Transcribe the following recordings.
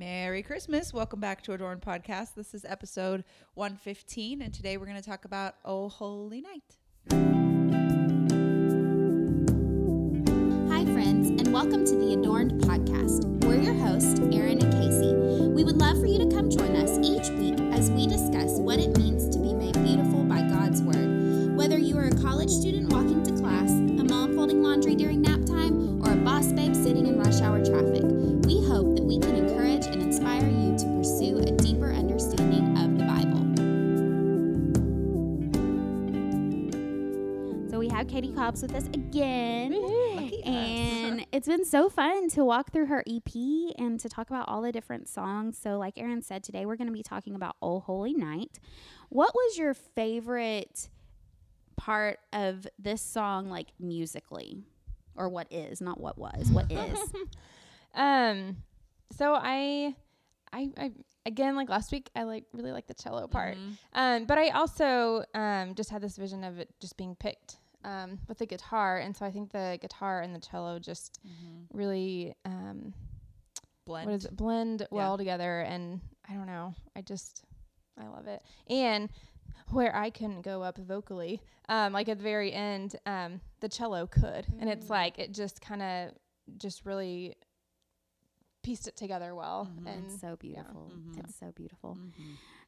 Merry Christmas. Welcome back to Adorned Podcast. This is episode 115, and today we're going to talk about Oh Holy Night. Hi, friends, and welcome to the Adorned Podcast. We're your hosts, Erin and Casey. We would love for you to come join us each week as we discuss what it means to be made beautiful by God's Word. Whether you are a college student walking to class, a mom folding laundry during nap time, or a boss babe sitting in rush hour traffic, with us again. Lucky us. And it's been so fun to walk through her EP and to talk about all the different songs. So, like Erin said, today we're going to be talking about Oh Holy Night. What was your favorite part of this song, like musically? Or what is, not what was, what is? Um, so I, I, I again like last week, I like really like the cello part. Mhm. Um, but I also um just had this vision of it just being picked um with the guitar, and so I think the guitar and the cello just Mhm. really um Blend. what is it blend well together, and I don't know, I just I love it, and where I couldn't go up vocally, um, like at the very end, um, the cello could, and it's Mm. like it just kind of just really pieced it together well, Mhm. and it's so beautiful. Mhm. It's so beautiful.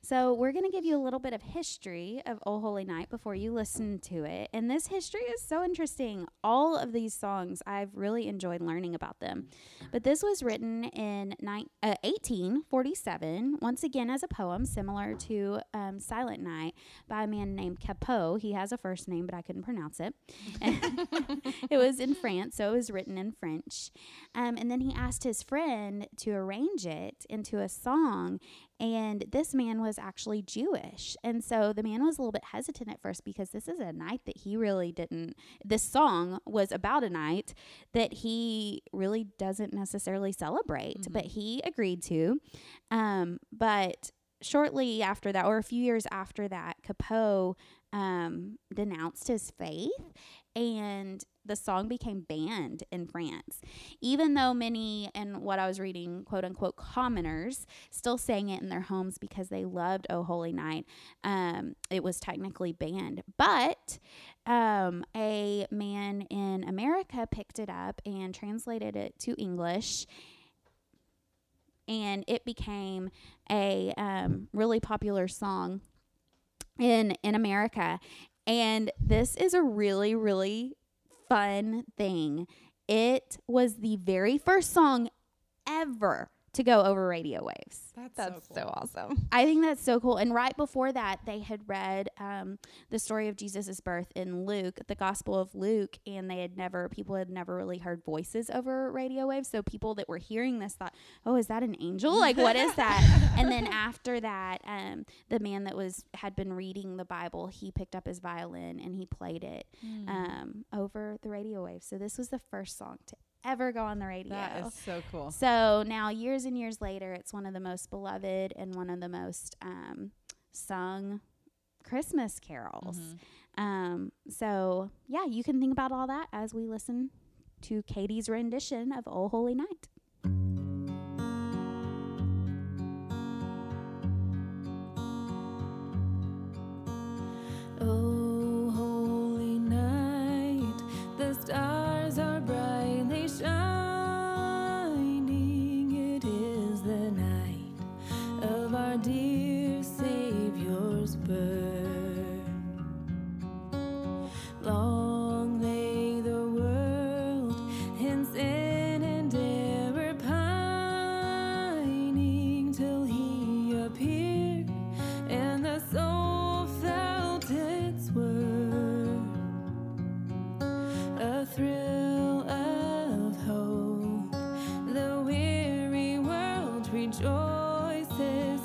So, we're going to give you a little bit of history of Oh Holy Night before you listen to it. And this history is so interesting. All of these songs, I've really enjoyed learning about them. But this was written in ni- uh, 1847, once again as a poem similar to um, Silent Night by a man named Cappeau. He has a first name, but I couldn't pronounce it. it was in France, so it was written in French. Um, and then he asked his friend to arrange it into a song and this man was actually Jewish. And so the man was a little bit hesitant at first because this is a night that he really didn't, this song was about a night that he really doesn't necessarily celebrate, but he agreed to. Um, but shortly after that, or a few years after that, Cappeau um, denounced his faith and the song became banned in France. Even though many, and what I was reading, quote unquote, commoners still sang it in their homes because they loved Oh Holy Night, um, it was technically banned. But um, a man in America picked it up and translated it to English. And it became a um, really popular song in in America. And this is a really, really fun thing. It was the very first song ever to go over radio waves. That's, that's so, so, awesome. I think that's so cool. And right before that, they had read um, the story of Jesus' birth in Luke, the Gospel of Luke, and they had never, people had never really heard voices over radio waves. So people that were hearing this thought, oh, is that an angel? Like, what is that? and then after that, um, the man that was had been reading the Bible, he picked up his violin and he played it Mm. um, over the radio waves. So this was the first song to ever go on the radio. That is so cool. So now, years and years later, it's one of the most beloved and one of the most um, sung Christmas carols. Mhm. Um, so, yeah, you can think about all that as we listen to Katie's rendition of Oh Holy Night.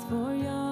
For yonder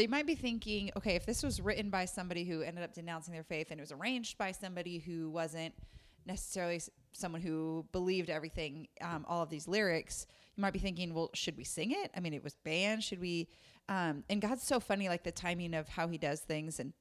You might be thinking, okay, if this was written by somebody who ended up denouncing their faith and it was arranged by somebody who wasn't necessarily someone who believed everything, um, all of these lyrics, you might be thinking, well, should we sing it? I mean, it was banned. Should we? Um, and God's so funny, like the timing of how He does things. And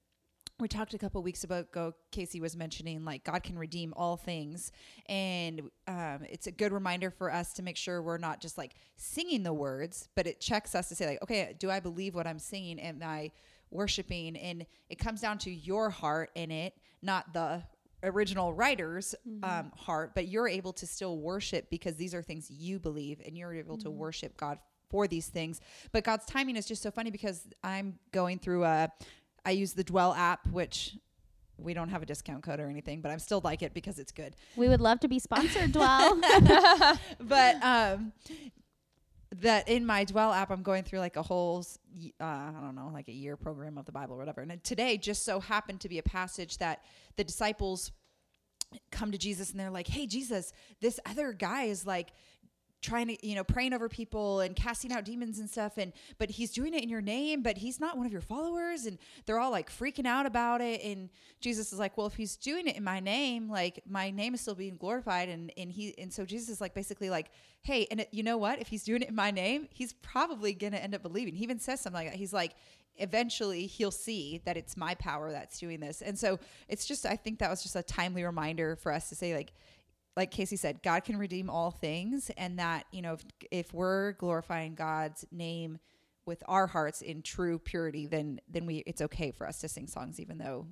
we talked a couple weeks ago. Casey was mentioning like God can redeem all things, and um, it's a good reminder for us to make sure we're not just like singing the words, but it checks us to say like, okay, do I believe what I'm singing? Am I worshiping? And it comes down to your heart in it, not the original writer's um, heart, but you're able to still worship because these are things you believe, and you're able to worship God for these things. But God's timing is just so funny because I'm going through a I use the Dwell app, which we don't have a discount code or anything, but I'm still like it because it's good. We would love to be sponsored, Dwell. But um, that in my Dwell app, I'm going through like a whole, uh, I don't know, like a year program of the Bible or whatever. And today just so happened to be a passage that the disciples come to Jesus and they're like, "Hey, Jesus, this other guy is like." Trying to you know praying over people and casting out demons and stuff and but he's doing it in your name but he's not one of your followers and they're all like freaking out about it and jesus is like well if he's doing it in my name like my name is still being glorified and and he and so jesus is like basically like hey and it, you know what? If he's doing it in my name he's probably gonna end up believing. He even says something like that. He's like eventually he'll see that it's my power that's doing this. And so it's just i think that was just a timely reminder for us to say like like Casey said, God can redeem all things, and that you know if if we're glorifying God's name with our hearts in true purity, then then we it's okay for us to sing songs, even though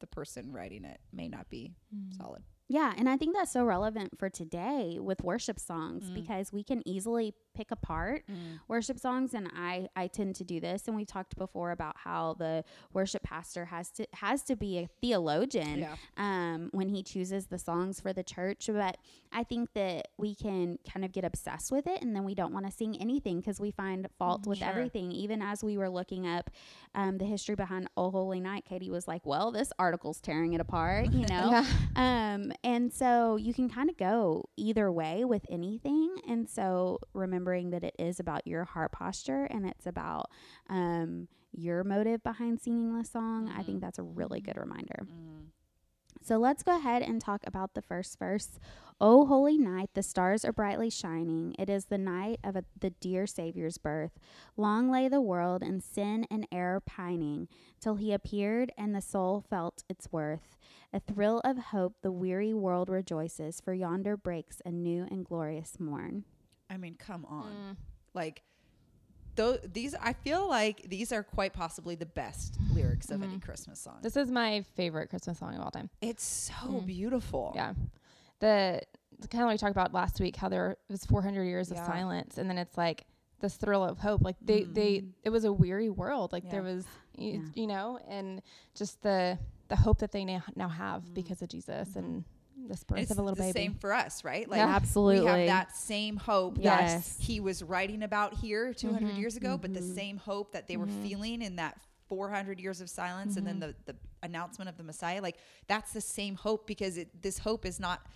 the person writing it may not be solid. Yeah, and I think that's so relevant for today with worship songs Mm. because we can easily pick apart worship songs and I I tend to do this and we talked before about how the worship pastor has to has to be a theologian Yeah. um when he chooses the songs for the church but I think that we can kind of get obsessed with it and then we don't want to sing anything because we find fault with Sure. everything even as we were looking up um, the history behind Oh Holy Night Katie was like well this article's tearing it apart you know Yeah. um, and so you can kind of go either way with anything. And so remembering that it is about your heart posture and it's about um, your motive behind singing the song, I think mm-hmm. that's a really mm-hmm. good reminder. Mm-hmm. So let's go ahead and talk about the first verse. O holy night, the stars are brightly shining. It is the night of a, the dear Savior's birth. Long lay the world in sin and error pining, till he appeared and the soul felt its worth. A thrill of hope the weary world rejoices, for yonder breaks a new and glorious morn. I mean, come on, Mm. like. Though these, I feel like these are quite possibly the best lyrics of any Christmas song. This is my favorite Christmas song of all time. It's so Mm. beautiful. Yeah. The kind of like we talked about last week, how there was 400 years Yeah. of silence, and then it's like this thrill of hope. Like they, they, it was a weary world. Like there was, you, Yeah. you know, and just the the hope that they now, now have because of Jesus and this birth It's of a little the baby. same for us, right? Like Yeah. we have that same hope Yes. that he was writing about here 200 Mhm. years ago, but the Mhm. same hope that they were Mhm. feeling in that 400 years of silence and then Mhm. the, the announcement of the Messiah, like that's the same hope because it, this hope is not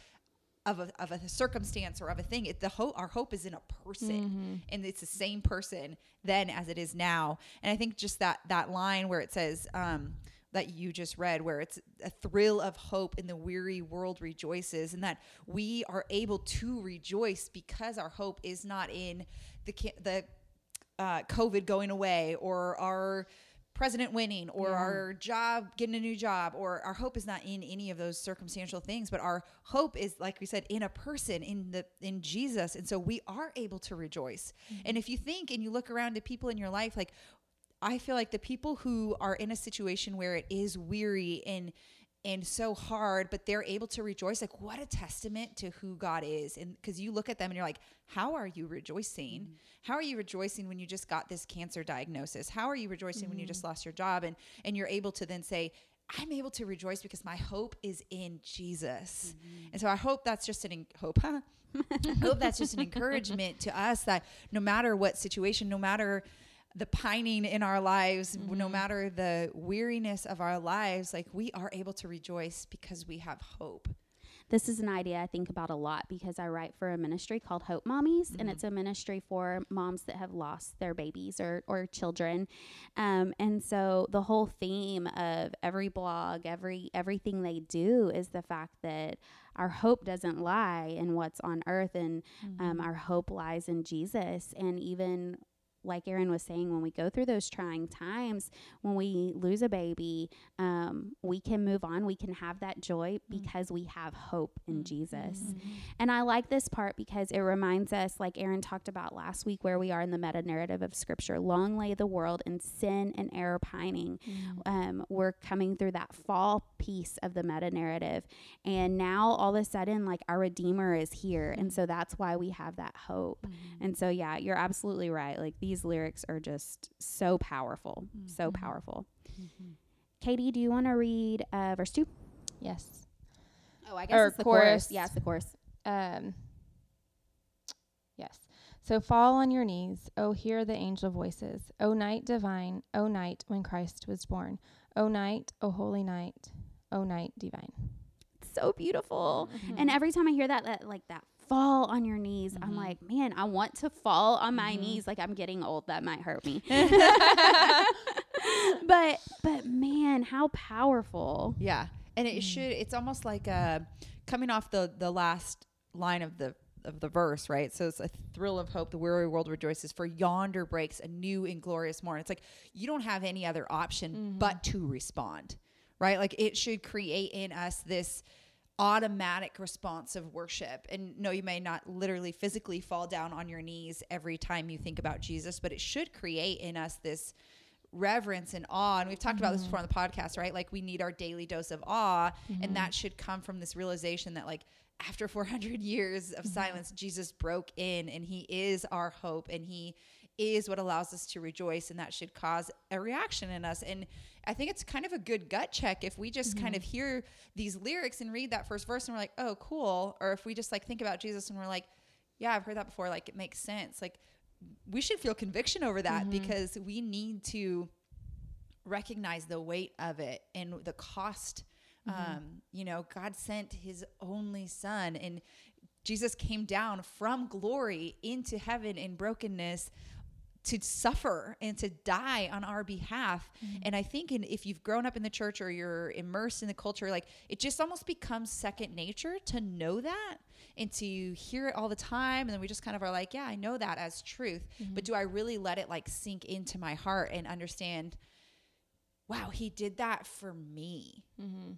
of a, of a circumstance or of a thing. It, the hope, our hope is in a person Mhm. and it's the same person then as it is now. And I think just that, that line where it says, um, that you just read where it's a thrill of hope in the weary world rejoices and that we are able to rejoice because our hope is not in the the uh, covid going away or our president winning or our job getting a new job or our hope is not in any of those circumstantial things but our hope is like we said in a person in the in Jesus. And so we are able to rejoice. And if you think and you look around at people in your life like I feel like the people who are in a situation where it is weary and and so hard, but they're able to rejoice. Like, what a testament to who God is. And because you look at them and you're like, how are you rejoicing? Mm-hmm. How are you rejoicing when you just got this cancer diagnosis? How are you rejoicing when you just mm-hmm. lost your job? And and you're able to then say, I'm able to rejoice because my hope is in Jesus. Mm-hmm. And so I hope that's just an en- hope, huh? I hope that's just an encouragement to us that no matter what situation, no matter the pining in our lives, no matter the weariness of our lives, like we are able to rejoice because we have hope. this is an idea I think about a lot because I write for a ministry called Hope Mommies, and it's a ministry for moms that have lost their babies or, or children. Um, and so the whole theme of every blog, every everything they do is the fact that our hope doesn't lie in what's on earth, and um, our hope lies in Jesus. And even like Erin was saying, when we go through those trying times, when we lose a baby, um, we can move on. We can have that joy mm. because we have hope in mm-hmm. Jesus. Mm-hmm. And I like this part because it reminds us, like Erin talked about last week, where we are in the meta narrative of Scripture. Long lay the world in sin and error pining. Mm. Um, we're coming through that fall piece of the meta narrative. And now all of a sudden, like our Redeemer is here. And mm. so that's why we have that hope. Mm-hmm. And so, yeah, you're absolutely right. Like these lyrics are just so powerful, so powerful. Katie, do you want to read uh, verse two? Yes. Oh, I Or it's the chorus. chorus. Yeah, it's the chorus. Um, yes. So fall on your knees, O hear the angel voices. O night divine, O night when Christ was born. O night, O holy night, O night divine. so beautiful. And every time I hear that, that like that fall on your knees, I'm mm-hmm. like, man, I want to fall on my mm-hmm. knees. Like I'm getting old. That might hurt me. but but man, how powerful. Yeah, and it mm. should. It's almost like uh, coming off the the last line of the of the verse, right? So it's a thrill of hope. The weary world rejoices, for yonder breaks a new and glorious morn. It's like you don't have any other option but mm-hmm. to respond, right? Like it should create in us this automatic response of worship. And no, you may not literally physically fall down on your knees every time you think about Jesus, but it should create in us this reverence and awe. And we've talked about this mm-hmm. before on the podcast, right? Like we need our daily dose of awe. And mm-hmm. that should come from this realization that, like, after 400 years of mm-hmm. silence, Jesus broke in and he is our hope and he is what allows us to rejoice. And that should cause a reaction in us. And I think it's kind of a good gut check if we just kind mm-hmm. of hear these lyrics and read that first verse and we're like, oh, cool. Or if we just like think about Jesus and we're like, yeah, I've heard that before. Like it makes sense. Like we should feel conviction over that mm-hmm. because we need to recognize the weight of it and the cost. Mm-hmm. Um, you know, God sent his only son and Jesus came down from glory into heaven in brokenness to suffer and to die on our behalf. Mm-hmm. And I think in, if you've grown up in the church or you're immersed in the culture, like it just almost becomes second nature to know that and to hear it all the time. And then we just kind of are like, yeah, I know that as truth. But mm-hmm. do I really let it like sink into my heart and understand, wow, he did that for me? Mm-hmm.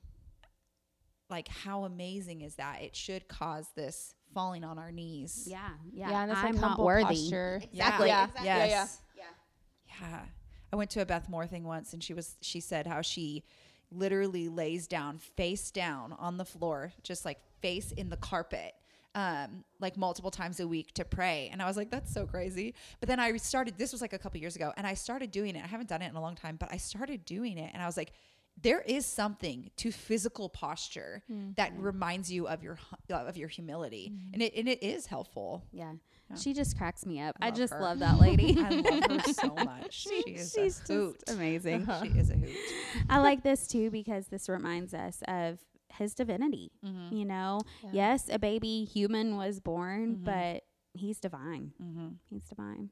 Like, how amazing is that? It should cause this falling on our knees. Yeah, yeah. Yeah, and it's I'm like not humble worthy. posture. Exactly. Yeah. exactly. Yeah, yeah. Yes. Yeah. I went to a Beth Moore thing once and she was she said how she literally lays down face down on the floor, just like face in the carpet. Um, like multiple times a week to pray. And I was like, that's so crazy. But then I started, this was like a couple years ago, and I started doing it. I haven't done it in a long time, but I started doing it. And I was like, there is something to physical posture that reminds you of your of your humility, and it and it is helpful. Yeah. She just cracks me up. I just her. love that lady. I love her so much. She, is a she's hoot. just amazing. She is a hoot. I like this too because this reminds us of his divinity. Mm-hmm. You know, Yeah. yes, a baby human was born, but he's divine. Mm-hmm. He's divine.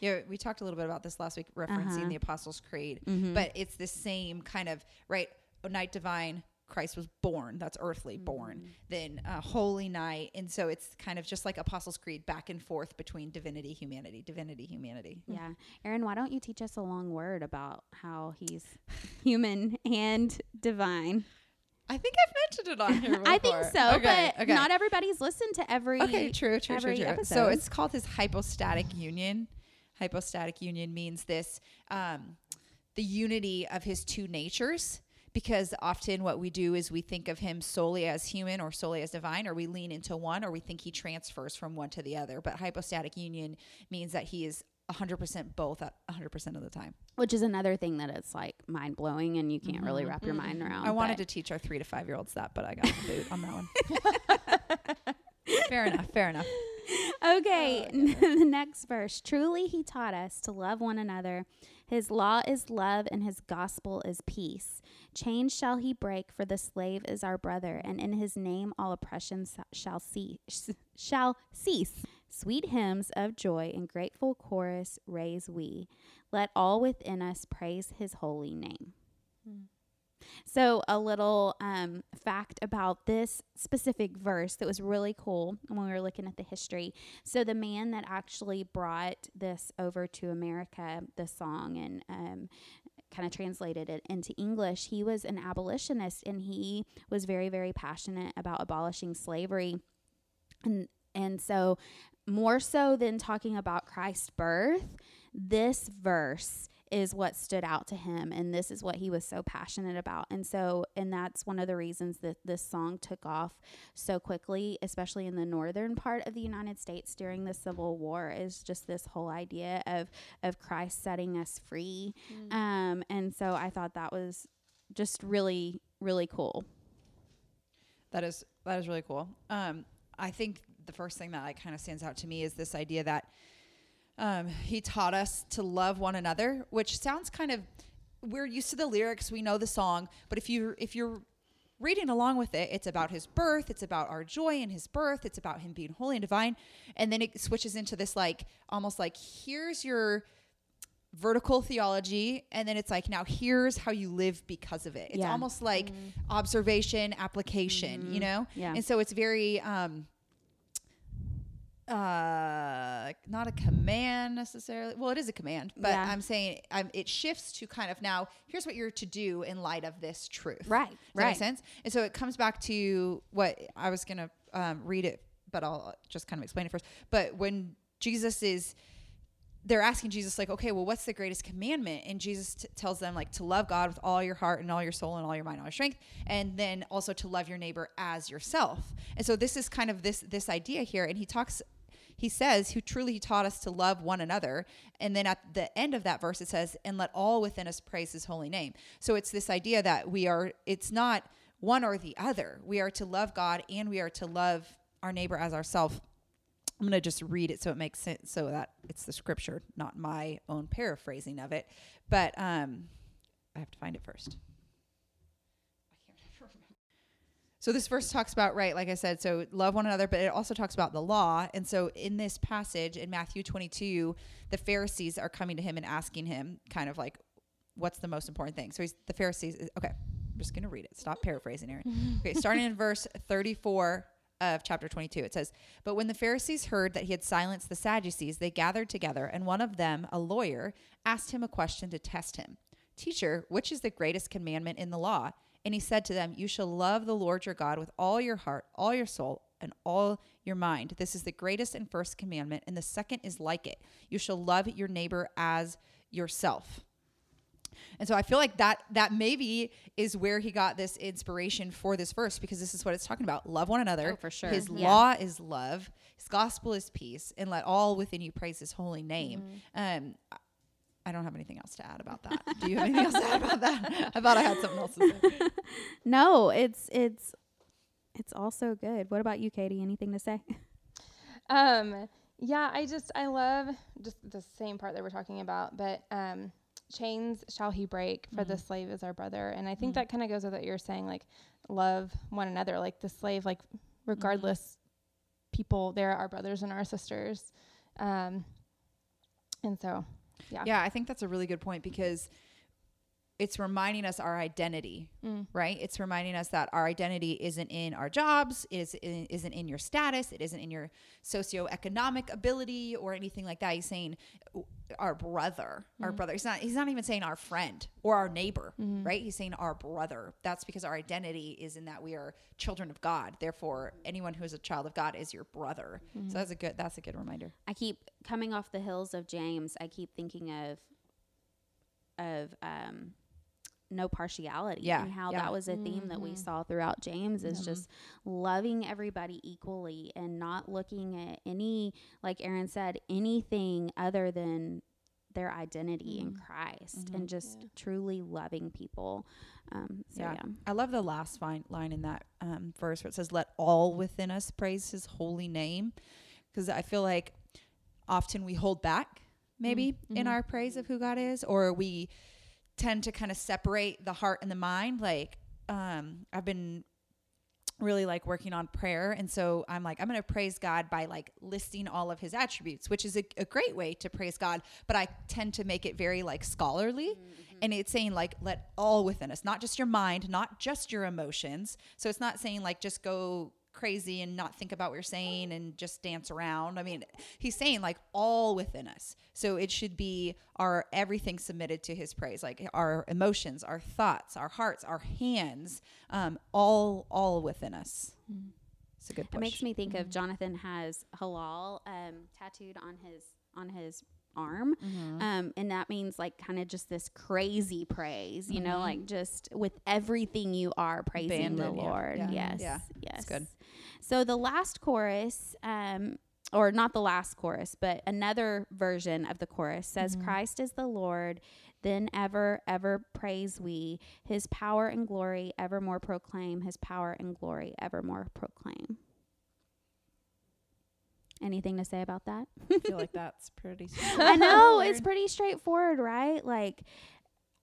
Yeah, we talked a little bit about this last week, referencing Uh-huh. the Apostles' Creed, Mhm. but it's the same kind of right. Night divine, Christ was born. That's earthly born. Then uh, holy night, and so it's kind of just like Apostles' Creed, back and forth between divinity, humanity, divinity, humanity. Yeah. Erin, why don't you teach us a long word about how he's human and divine? I think I've mentioned it on here. Before. I think so, Okay, but okay. not everybody's listened to every. Okay, true, true, true, every true. So episode. it's called his hypostatic union. Hypostatic union means this um, the unity of his two natures. Because often what we do is we think of him solely as human or solely as divine, or we lean into one, or we think he transfers from one to the other. But hypostatic union means that he is 100% both at 100% of the time. Which is another thing that it's like mind blowing and you can't really wrap your mind around. Mm-hmm. I wanted to teach our three to five year olds that, but I got the boot on that one. fair enough. Fair enough. Okay, oh, the next verse. Truly, he taught us to love one another. His law is love, and his gospel is peace. Chains shall he break, for the slave is our brother, and in his name all oppression shall cease. Shall cease. Sweet hymns of joy and grateful chorus raise we. Let all within us praise his holy name. Hmm. So, a little um, fact about this specific verse that was really cool when we were looking at the history. So, the man that actually brought this over to America, the song, and um, kind of translated it into English, he was an abolitionist and he was very, very passionate about abolishing slavery. And, and so, more so than talking about Christ's birth, this verse is what stood out to him and this is what he was so passionate about. And so and that's one of the reasons that this song took off so quickly especially in the northern part of the united states during the civil war is just this whole idea of of christ setting us free. Um and so i thought that was just really really cool. That is that is really cool. Um, I think the first thing that like kind of stands out to me is this idea that um, he taught us to love one another, which sounds kind of we're used to the lyrics, we know the song, but if you if you're reading along with it, it's about his birth, it's about our joy in his birth, it's about him being holy and divine, and then it switches into this like almost like here's your vertical theology and then it's like now here's how you live because of it it's Yeah. almost like observation application you know Yeah. and so it's very um uh not a command necessarily well it is a command but Yeah. i'm saying um, it shifts to kind of now here's what you're to do in light of this truth Right, Does that make right. sense and so it comes back to what i was gonna um, read it but i'll just kind of explain it first but when jesus is they're asking Jesus, like, okay, well, what's the greatest commandment? And Jesus t- tells them, like, to love God with all your heart and all your soul and all your mind and all your strength, and then also to love your neighbor as yourself. And so this is kind of this this idea here. And he talks, he says, who truly taught us to love one another. And then at the end of that verse, it says, and let all within us praise his holy name. So it's this idea that we are, it's not one or the other. We are to love God and we are to love our neighbor as ourselves. I'm going to just read it so it makes sense so that it's the scripture, not my own paraphrasing of it. But um, I have to find it first. I can't remember. So this verse talks about right, like I said, so love one another, but it also talks about the law. And so in this passage in Matthew 22, the Pharisees are coming to him and asking him, kind of like, what's the most important thing? So he's the Pharisees. Uh, okay, I'm just gonna read it. Stop paraphrasing, Erin. Okay, starting in verse 34 of chapter 22, it says, But when the Pharisees heard that he had silenced the Sadducees, they gathered together, and one of them, a lawyer, asked him a question to test him. Teacher, which is the greatest commandment in the law? And he said to them, You shall love the Lord your God with all your heart, all your soul, and all your mind. This is the greatest and first commandment, and the second is like it. You shall love your neighbor as yourself. And so I feel like that that maybe is where he got this inspiration for this verse because this is what it's talking about. Love one another. Oh, for sure. His Yeah. law is love. His gospel is peace. And let all within you praise his holy name. Mm-hmm. Um I- I don't have anything else to add about that. Do you have anything else to add about that? I thought I had something else to say. no it's it's it's also good. What about you katie? Anything to say? Um, yeah, I just I love just the same part that we're talking about, but um, chains shall he break, for the slave is our brother, and I think that kind of goes with what you're saying, like love one another, like the slave, like regardless, people they're our brothers and our sisters, um, and so yeah, Yeah, I think that's a really good point because it's reminding us our identity, Mm. right? It's reminding us that our identity isn't in our jobs, is isn't in your status, it isn't in your socioeconomic ability or anything like that. He's saying our brother, our brother. He's not. He's not even saying our friend or our neighbor, right? He's saying our brother. That's because our identity is in that we are children of God. Therefore, anyone who is a child of God is your brother. So that's a good. That's a good reminder. I keep coming off the hills of James. I keep thinking of of um, no partiality Yeah, and how yeah. that was a theme that we saw throughout James is just loving everybody equally and not looking at any like Erin said anything other than their identity in Christ and just truly loving people. Um, so yeah. I love the last fine line in that um, verse where it says, "Let all within us praise His holy name," because I feel like often we hold back maybe Mm-hmm. in our praise of who God is, or we tend to kind of separate the heart and the mind. Like, um, I've been really like working on prayer. And so I'm like, I'm going to praise God by like listing all of his attributes, which is a, a great way to praise God. But I tend to make it very like scholarly. And it's saying like, let all within us, not just your mind, not just your emotions. So it's not saying like, just go crazy and not think about what you're saying and just dance around. I mean, he's saying like all within us. So it should be our everything submitted to his praise, like our emotions, our thoughts, our hearts, our hands, um, all all within us. It's a good. It makes me think Mm-hmm. of Jonathan has halal um, tattooed on his on his arm, Mm-hmm. um, and that means like kind of just this crazy praise, you know, Mhm. like just with everything you are praising the Abandon, yeah, Lord. yeah, Yes, yeah, yes, good. So the last chorus, um, or not the last chorus, but another version of the chorus says, Mm-hmm. "Christ is the Lord." Then ever, ever praise we his power and glory evermore proclaim, his power and glory evermore proclaim. Anything to say about that? I feel like that's pretty. I know it's pretty straightforward, right? Like,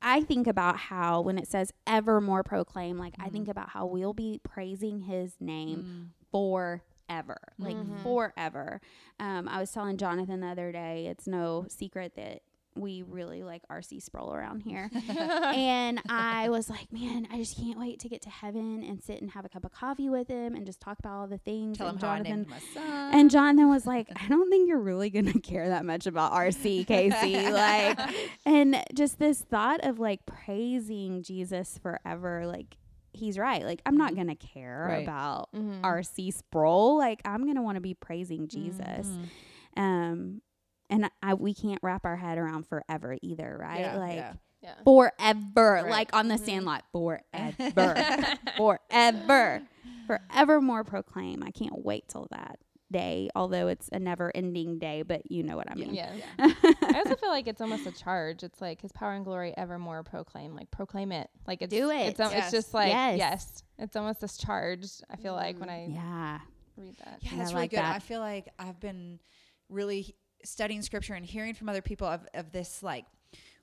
I think about how when it says evermore proclaim, like, I think mm-hmm. about how we'll be praising his name mm. forever, like, mm-hmm. forever. Um, I was telling Jonathan the other day, it's no secret that we really like RC Sproul around here. and I was like, man, I just can't wait to get to heaven and sit and have a cup of coffee with him and just talk about all the things. Tell him and I Jonathan, named my son. and Jonathan was like, I don't think you're really going to care that much about RC, Casey. like, and just this thought of like praising Jesus forever. Like, he's right. Like, I'm not going to care Right. about Mhm. RC Sproul. Like, I'm going to want to be praising Jesus. Mm-hmm. Um, and I, we can't wrap our head around forever either, right? Yeah, like, yeah. Yeah. forever, Right. like on the mm-hmm. sandlot, forever, forever, forevermore proclaim. I can't wait till that day, although it's a never ending day, but you know what I mean. Yeah. I also feel like it's almost a charge. It's like his power and glory evermore proclaim. Like proclaim it. Like it's Do It's, it. al- Yes. it's just like Yes. yes. It's almost this charge. I feel like when mm, I Yeah. read that. Yeah, Yeah, that's I really like good. that. I feel like I've been really studying scripture and hearing from other people of, of this like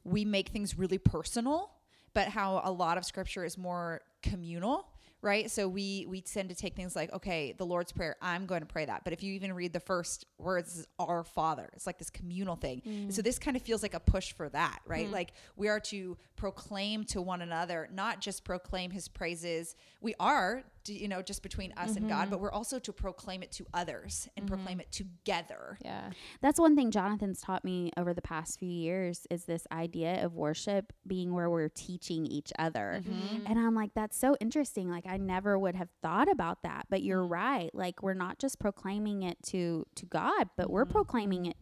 we make things really personal, but how a lot of scripture is more communal, right? So we we tend to take things like, okay, the Lord's Prayer, I'm going to pray that. But if you even read the first words, our Father. It's like this communal thing. And so this kind of feels like a push for that, right? Mm. Like we are to proclaim to one another, not just proclaim his praises. We are, you know, just between us and God, mm-hmm. but we're also to proclaim it to others and mm-hmm. proclaim it together. Yeah. That's one thing Jonathan's taught me over the past few years is this idea of worship being where we're teaching each other. Mm-hmm. And I'm like, that's so interesting. Like I never would have thought about that. But you're right. Like we're not just proclaiming it to to God, but we're proclaiming it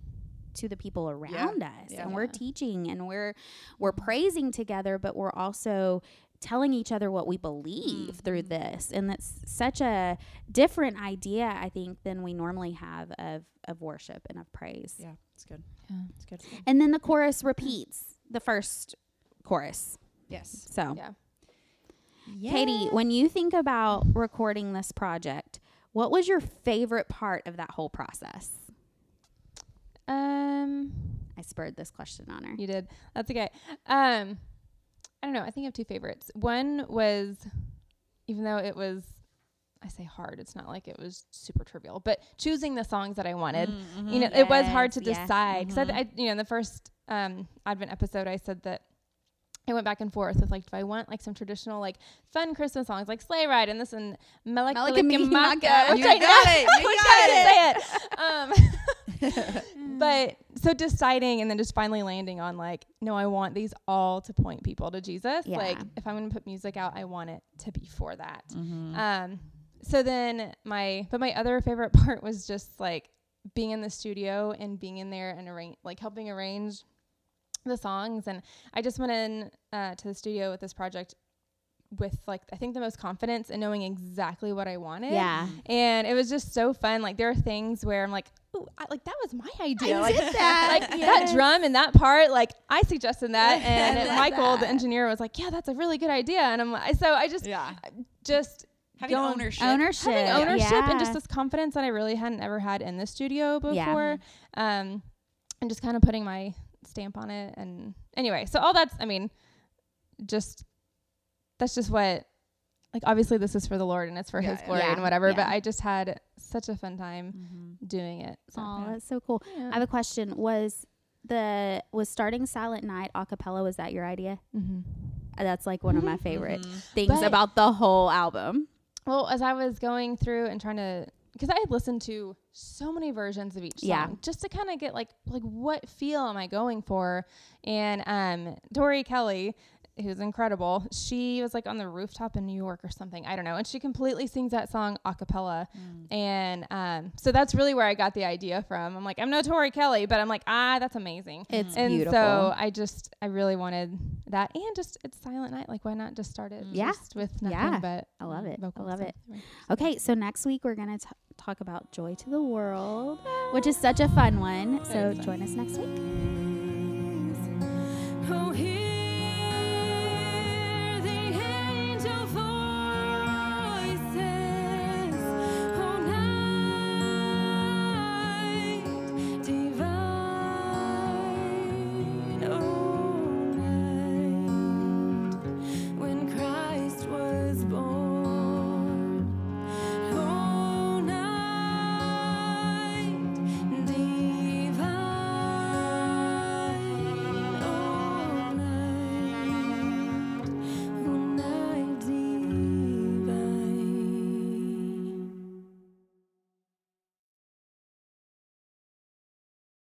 to the people around us. Yeah. And we're teaching and we're we're praising together, but we're also telling each other what we believe through this. And that's such a different idea, I think, than we normally have of of worship and of praise. Yeah, it's good. Yeah. It's good. And then the chorus repeats the first chorus. Yes. So, Yeah. Katie, when you think about recording this project, what was your favorite part of that whole process? Um I spurred this question on her. You did. That's okay. Um, I don't know. I think I have two favorites. One was, even though it was, I say hard. It's not like it was super trivial, but choosing the songs that I wanted. You know, it was hard to Yes, decide. So I, I, you know, in the first um, Advent episode, I said that. I went back and forth with like, do I want like some traditional like fun Christmas songs like Sleigh Ride and this and. Mele Kalikimaka, which You I got know, it. You which got I didn't say it. Um, but so deciding and then just finally landing on like, no, I want these all to point people to Jesus. Yeah. Like if I'm going to put music out, I want it to be for that. Mm-hmm. Um, so then my, but my other favorite part was just like being in the studio and being in there and arrange, like helping arrange the songs. And I just went in uh, to the studio with this project with like I think the most confidence in knowing exactly what I wanted. Yeah. And it was just so fun. Like there are things where I'm like, ooh, like that was my idea. like did that. like that drum and that part, like I suggested that, and love Michael, the engineer, was like, yeah, that's a really good idea. And I'm like, so I just Yeah. just Having ownership. ownership, having ownership and just this confidence that I really hadn't ever had in the studio Yeah. before. Um, and just kind of putting my stamp on it. And anyway, so all that's, I mean, just that's just what, like, obviously this is for the Lord and it's for Yeah, His glory Yeah, and whatever. But. I just had such a fun time Mhm. doing it. So, Oh, yeah. that's so cool. Yeah. I have a question. Was the was starting Silent Night a cappella? Was that your idea? Mhm. Uh, That's like one of my favorite Mhm. things But- about the whole album. Well, as I was going through and trying to, because I had listened to so many versions of each song, Yeah. just to kind of get like like what feel am I going for? And um, Tori Kelly, who's incredible, she was like on the rooftop in New York or something, I don't know, and she completely sings that song a cappella, and um, so that's really where I got the idea from. I'm like, I'm no Tori Kelly, but I'm like, ah, that's amazing. It's And beautiful. so I just, I really wanted that, and just it's Silent Night. Like, why not just start it Yeah. just with nothing Yeah. but I love it. vocal I love it. Right. Okay, so next week we're gonna t- talk about Joy to the World, which is such a fun one. So join us next week. Oh, here